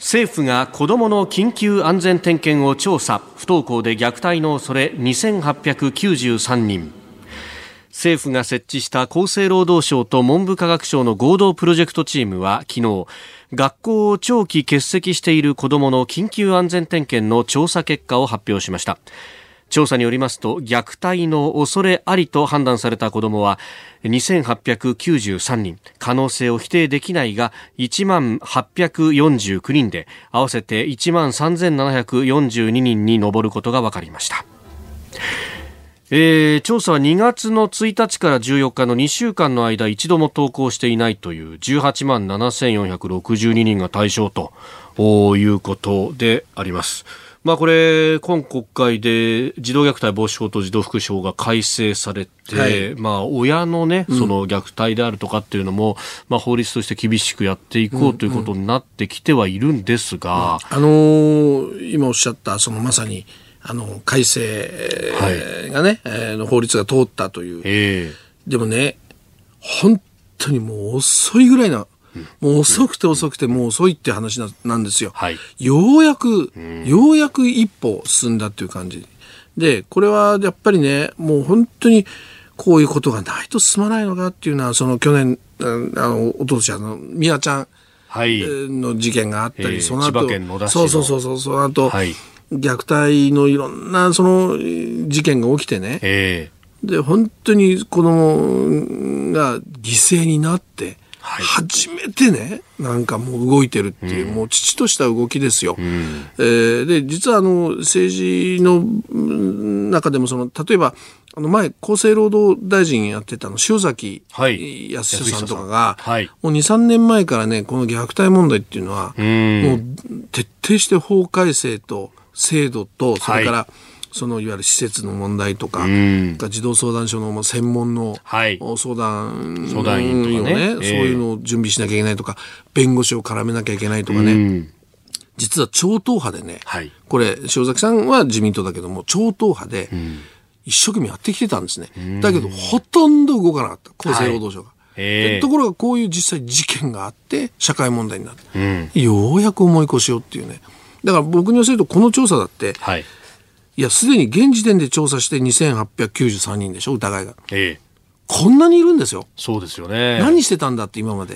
政府が子どもの緊急安全点検を調査。不登校で虐待の恐れ。2893人。政府が設置した厚生労働省と文部科学省の合同プロジェクトチームは昨日学校を長期欠席している子どもの緊急安全点検の調査結果を発表しました。調査によりますと虐待の恐れありと判断された子どもは2893人可能性を否定できないが1万849人で合わせて1万3742人に上ることが分かりましたえー、調査は2月の1日から14日の2週間の間一度も投稿していないという18万7462人が対象ということであります。まあ、これ、今国会で児童虐待防止法と児童福祉法が改正されて、はい、まあ、親のね、その虐待であるとかっていうのも、うん、まあ、法律として厳しくやっていこうということになってきてはいるんですが。うんうん、あのー、今おっしゃった、そのまさに、あの、改正がね、はい、えー、の法律が通ったという。えー、でもね、本当にもう遅いぐらいなもう遅くて遅くてもう遅いって話ななんですよ。はい、ようやく、ようやく一歩進んだっていう感じ。で、これはやっぱりね、もう本当にこういうことがないと進まないのかっていうのは、その去年、あの、おととしあの、みやちゃんの事件があったり、はい、その後、そうそうそうそう、その後、はい、虐待のいろんなその事件が起きてね、で、本当に子供が犠牲になって、初めてね、なんかもう動いてるっていう、うん、もう父とした動きですよ。うん、えー、で、実はあの、政治の中でもその、例えば、あの前、厚生労働大臣やってたの、塩崎康久さんとかが、はい、もう2、3年前からね、この虐待問題っていうのは、うん、もう徹底して法改正と制度と、それから、はいそのいわゆる施設の問題とか、うん、児童相談所の専門の相談、相談員とかね、そういうのを準備しなきゃいけないとか、弁護士を絡めなきゃいけないとかね。うん。実は超党派でね、はい、これ、塩崎さんは自民党だけども、超党派で、一生懸命やってきてたんですね。うん、だけど、ほとんど動かなかった、厚生労働省が。はい。えー、ところがこういう実際事件があって社会問題になって、うん、ようやく重い腰をっていうね。だから僕に言わせるとこの調査だって、はい、いや、すでに現時点で調査して2893人でしょ、疑いが。ええ、こんなにいるんですよ。そうですよね。何してたんだって今まで。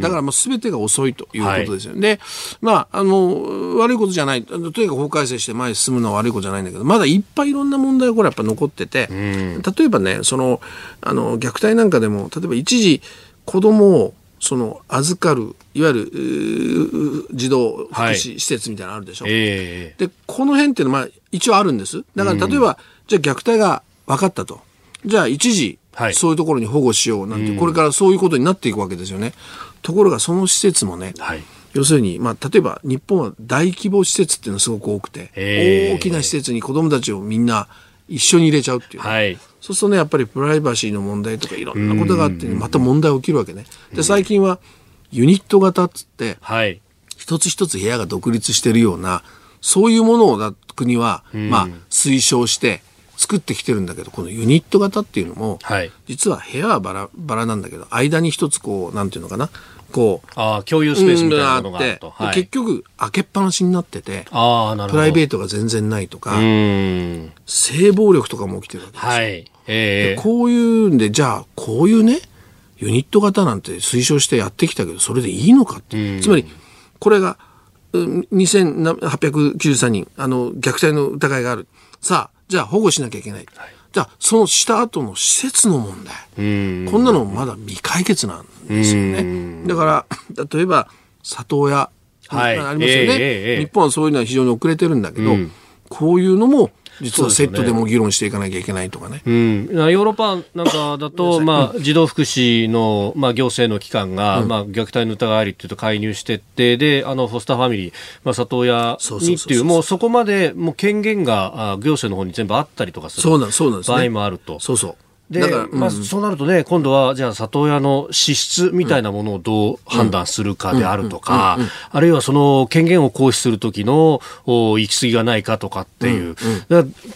だからもう全てが遅いということですよ。はい、で、まあ、あの、悪いことじゃない。とにかく法改正して前に進むのは悪いことじゃないんだけど、まだいっぱいいろんな問題がこれやっぱ残ってて、例えばね、その、あの、虐待なんかでも、例えば一時子供をその預かるいわゆる児童福祉施設みたいなのあるでしょ、はいえー、でこの辺っていうのは一応あるんです。だから例えば、うん、じゃあ虐待が分かったと。じゃあ一時はい、そういうところに保護しようなんて、これからそういうことになっていくわけですよね。ところがその施設もね、はい、要するに、まあ、例えば日本は大規模施設っていうのがすごく多くて、大きな施設に子どもたちをみんな一緒に入れちゃうっていう、ね、はい、そうするとねやっぱりプライバシーの問題とかいろんなことがあってまた問題起きるわけね。で最近はユニット型っつって、はい、一つ一つ部屋が独立してるようなそういうものを国は、まあ、推奨して作ってきてるんだけどこのユニット型っていうのも、はい、実は部屋はバラバラなんだけど間に一つこうなんていうのかなこうあ共有スペースみたいなのがあって、はい、結局開けっぱなしになっててあなるほど。プライベートが全然ないとか性暴力とかも起きてるわけですよ、はい。えー、こういうんでじゃあこういうねユニット型なんて推奨してやってきたけどそれでいいのかって。つまりこれが2893人あの虐待の疑いがある。さあじゃあ保護しなきゃいけない。はい、じゃあそのした後の施設の問題。こんなのまだ未解決なんですよね。だから、例えば里親、はい、ありますよね、えーえー、日本はそういうのは非常に遅れてるんだけど、こういうのも実はセットでも議論していかなきゃいけないとかね。うん、ヨーロッパなんかだと、まあ、児童福祉の、まあ、行政の機関が、うん、まあ、虐待の疑いありっていうと介入してって、で、あの、フォスターファミリー、まあ、里親にっていう、もうそこまで、もう権限が、あ行政の方に全部あったりとかする場合もあると。そうそう。で、まあ、そうなるとね、今度は、じゃあ、里親の資質みたいなものをどう判断するかであるとか、あるいはその権限を行使する時のお行き過ぎがないかとかっていう、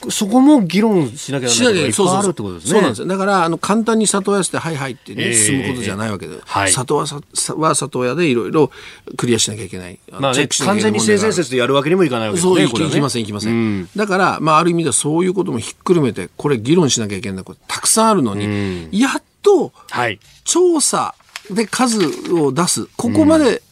そこも議論しなきゃならないことがあるってことですね。そうなんですだから、あの、簡単に里親して、はいはいってね、進むことじゃないわけで、里親は里親でいろいろクリアしなきゃいけない。まあね、完全に性善説でやるわけにもいかないわけですね。そう、いきません、いきません。だから、まあ、ある意味ではそういうこともひっくるめて、これ議論しなきゃいけない。ことたくさんあるのに、やっと調査で数を出す、ここまで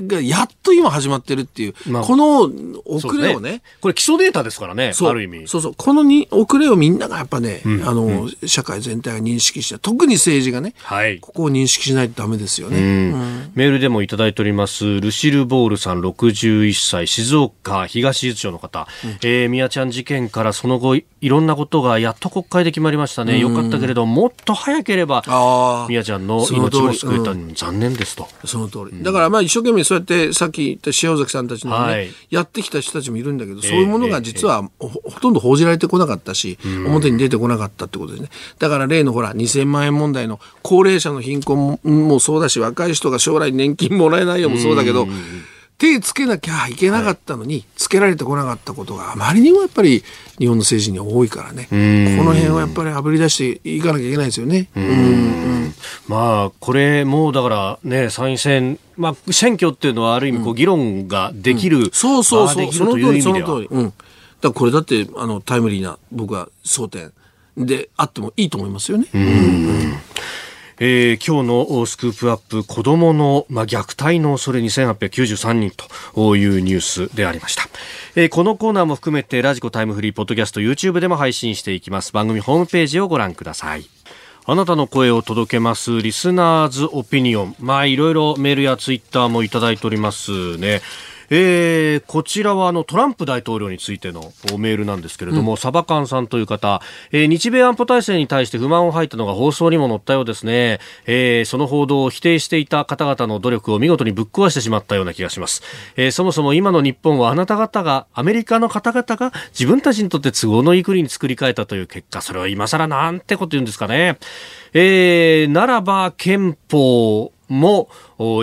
がやっと今始まってるっていう、まあ、この遅れをね、ね、これ基礎データですからね、ある意味。そうそう、このに遅れをみんながやっぱね、うん、あの、うん、社会全体が認識して、特に政治がね、はい、ここを認識しないとダメですよね。うん、メールでもいただいております、ルシル・ボールさん61歳、静岡東伊豆町の方、うん、えー、宮ちゃん事件からその後、いろんなことがやっと国会で決まりましたね。よかったけれど、もっと早ければ、宮ちゃんの命も救えた、残念ですと。その通り。だからまあ一生懸命そうやってさっき言った塩崎さんたちのね、はい、やってきた人たちもいるんだけど、そういうものが実はほとんど報じられてこなかったし、表に出てこなかったってことですね。だから例のほら、2000万円問題の高齢者の貧困もそうだし、若い人が将来年金もらえないよもそうだけど、手つけなきゃいけなかったのに、つけられてこなかったことがあまりにもやっぱり日本の政治に多いからね、この辺はやっぱりあぶり出していかなきゃいけないですよね。まあ、これもだからね、参院選、まあ、選挙っていうのはある意味こう議論ができる、うん、そうそうそう、その通り、その通り。うん。だこれだってあのタイムリーな僕は争点であってもいいと思いますよね。うんえー、今日のスクープアップ子供の、まあ、虐待の恐れ2893人というニュースでありました、えー、このコーナーも含めてラジコタイムフリーポッドキャスト YouTube でも配信していきます。番組ホームページをご覧ください。あなたの声を届けますリスナーズオピニオン。まあいろいろメールやツイッターもいただいておりますね。えー、こちらはあのトランプ大統領についてのメールなんですけれども、うん、サバカンさんという方、えー、日米安保体制に対して不満を吐いたのが放送にも載ったようですね、えー、その報道を否定していた方々の努力を見事にぶっ壊してしまったような気がします、えー、そもそも今の日本はあなた方がアメリカの方々が自分たちにとって都合のいい国に作り変えたという結果それは今更なんてこと言うんですかね、えー、ならば憲法も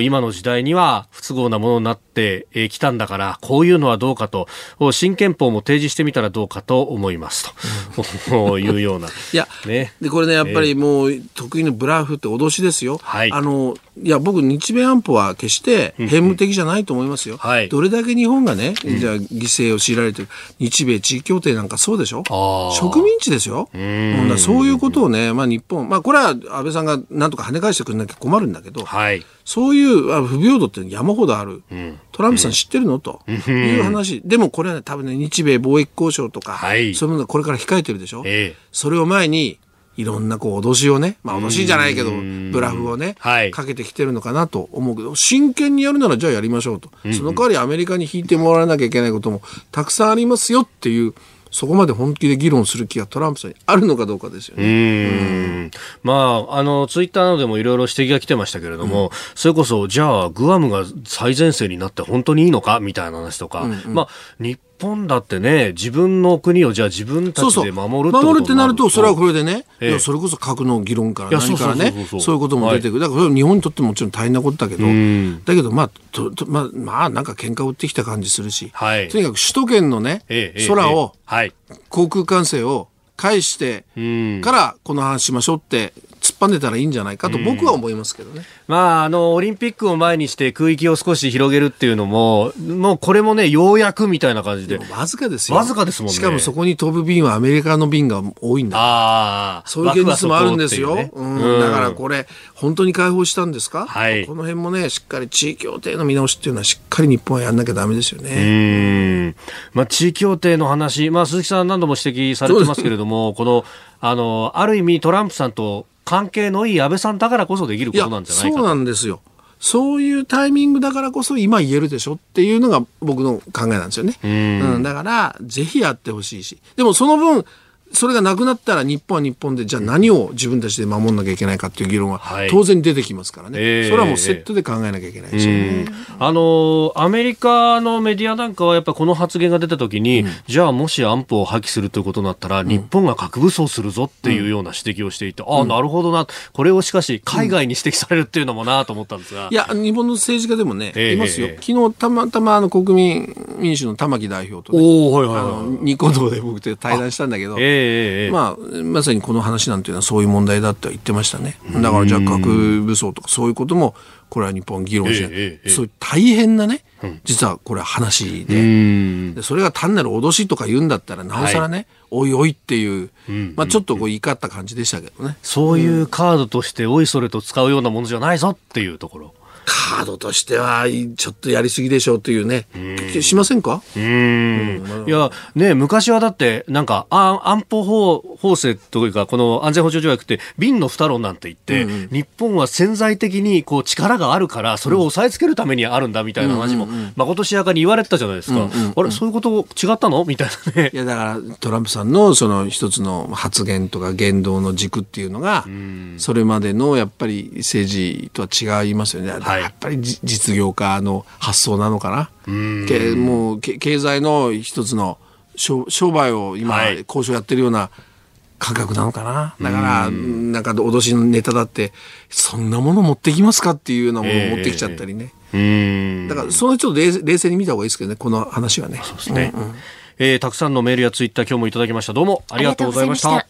今の時代には不都合なものになってきたんだからこういうのはどうかと。新憲法も提示してみたらどうかと思いますと、うん、いうような。いや、ね、でこれねやっぱりもう得意のブラフって脅しですよ。はい、あのいや僕日米安保は決して偏無的じゃないと思いますよ。はい、どれだけ日本がねじゃあ犠牲を強いられてる日米地位協定なんかそうでしょ？植民地ですよ。うん。そういうことをね、まあ、日本、まあ、これは安倍さんがなんとか跳ね返してくれなきゃ困るんだけど、はい、そういう不平等って山ほどある、うん、トランプさん知ってるの、と。いう話、でもこれはね、多分ね、日米貿易交渉とか、はい、そういうものがこれから控えてるでしょ、えー、それを前に、いろんなこう脅しをね、まあ脅しじゃないけど、ブラフをね、はい、かけてきてるのかなと思うけど、真剣にやるならじゃあやりましょうと。その代わりアメリカに引いてもらわなきゃいけないこともたくさんありますよっていう、そこまで本気で議論する気がトランプさんにあるのかどうかですよね。うん。まあ、あの、ツイッターなどでもいろいろ指摘が来てましたけれども、うん、それこそ、じゃあ、グアムが最前線になって本当にいいのかみたいな話とか、うんうん、まあ、日本だってね、自分の国をじゃあ自分たちで守るって守るってなると、それはこれでね、ええ、それこそ核の議論から何からね、そういうことも出てくる。だから日本にとってももちろん大変なことだけど、だけど、まあ、ととまあ、まあ、なんか喧嘩を売ってきた感じするし、はい、とにかく首都圏のね、え、空を、はい、航空管制を返してからこの話しましょうって突っ張んでたらいいんじゃないかと僕は思いますけどね。まあ、あの、オリンピックを前にして空域を少し広げるっていうのも、もうこれもね、ようやくみたいな感じで。でわずかですよ。わずかですもんね。しかもそこに飛ぶ便はアメリカの便が多いんだああ。そういう現実もあるんですよ。ね、うん、だからこれ、本当に解放したんですか？はい。この辺もね、しっかり地位協定の見直しっていうのはしっかり日本はやんなきゃダメですよね。うん。まあ、地位協定の話、まあ、鈴木さん何度も指摘されてますけれども、この、あの、ある意味トランプさんと関係のいい安倍さんだからこそできることなんじゃないかそうなんですよ。そういうタイミングだからこそ今言えるでしょっていうのが僕の考えなんですよね。うん、だから、ぜひやってほしいし。でもその分、それがなくなったら日本は日本でじゃあ何を自分たちで守んなきゃいけないかっていう議論は当然出てきますからね、はいそれはもうセットで考えなきゃいけないですよね、あのアメリカのメディアなんかはやっぱこの発言が出た時に、うん、じゃあもし安保を破棄するということになったら、うん、日本が核武装するぞっていうような指摘をしていて、うん、ああなるほどな。これをしかし海外に指摘されるっていうのもなと思ったんですが、いや日本の政治家でもね、いますよ。昨日たまたまあの国民民主の玉木代表と、ね、おはいはいはい、ニコ動で僕と対談したんだけど、えー、まあまさにこの話なんていうのはそういう問題だって言ってましたね。だからじゃあ核武装とかそういうこともこれは日本議論して、ええ、そういう大変なね、実はこれは話で。で、それが単なる脅しとか言うんだったらなおさらね、はい、おいおいっていう、まあちょっとこう言い交った感じでしたけどね。そういうカードとしておいそれと使うようなものじゃないぞっていうところ。カードとしてはちょっとやりすぎでしょうというね、うしませんか？うん、いや、ね、昔はだって、なんか安保法法制というか、この安全保障条約って、瓶の二論なんて言って、うんうん、日本は潜在的にこう力があるから、それを抑えつけるためにあるんだみたいな話も、まことしやかに言われてたじゃないですか、うんうんうん、あれ、そういうこと違ったの？みたいなね。いや、だからトランプさんのその一つの発言とか言動の軸っていうのが、それまでのやっぱり政治とは違いますよね。はい、やっぱり実業家の発想なのかな？うもう経済の一つの商売を今、交渉やってるような感覚なのかな？だから、なんか脅しのネタだって、そんなもの持ってきますかっていうようなものを持ってきちゃったりね。えー、だから、そのちょっと冷静に見た方がいいですけどね、この話はね。そうですね。うんうん、えー、たくさんのメールやツイッター今日もいただきました。どうもありがとうございました。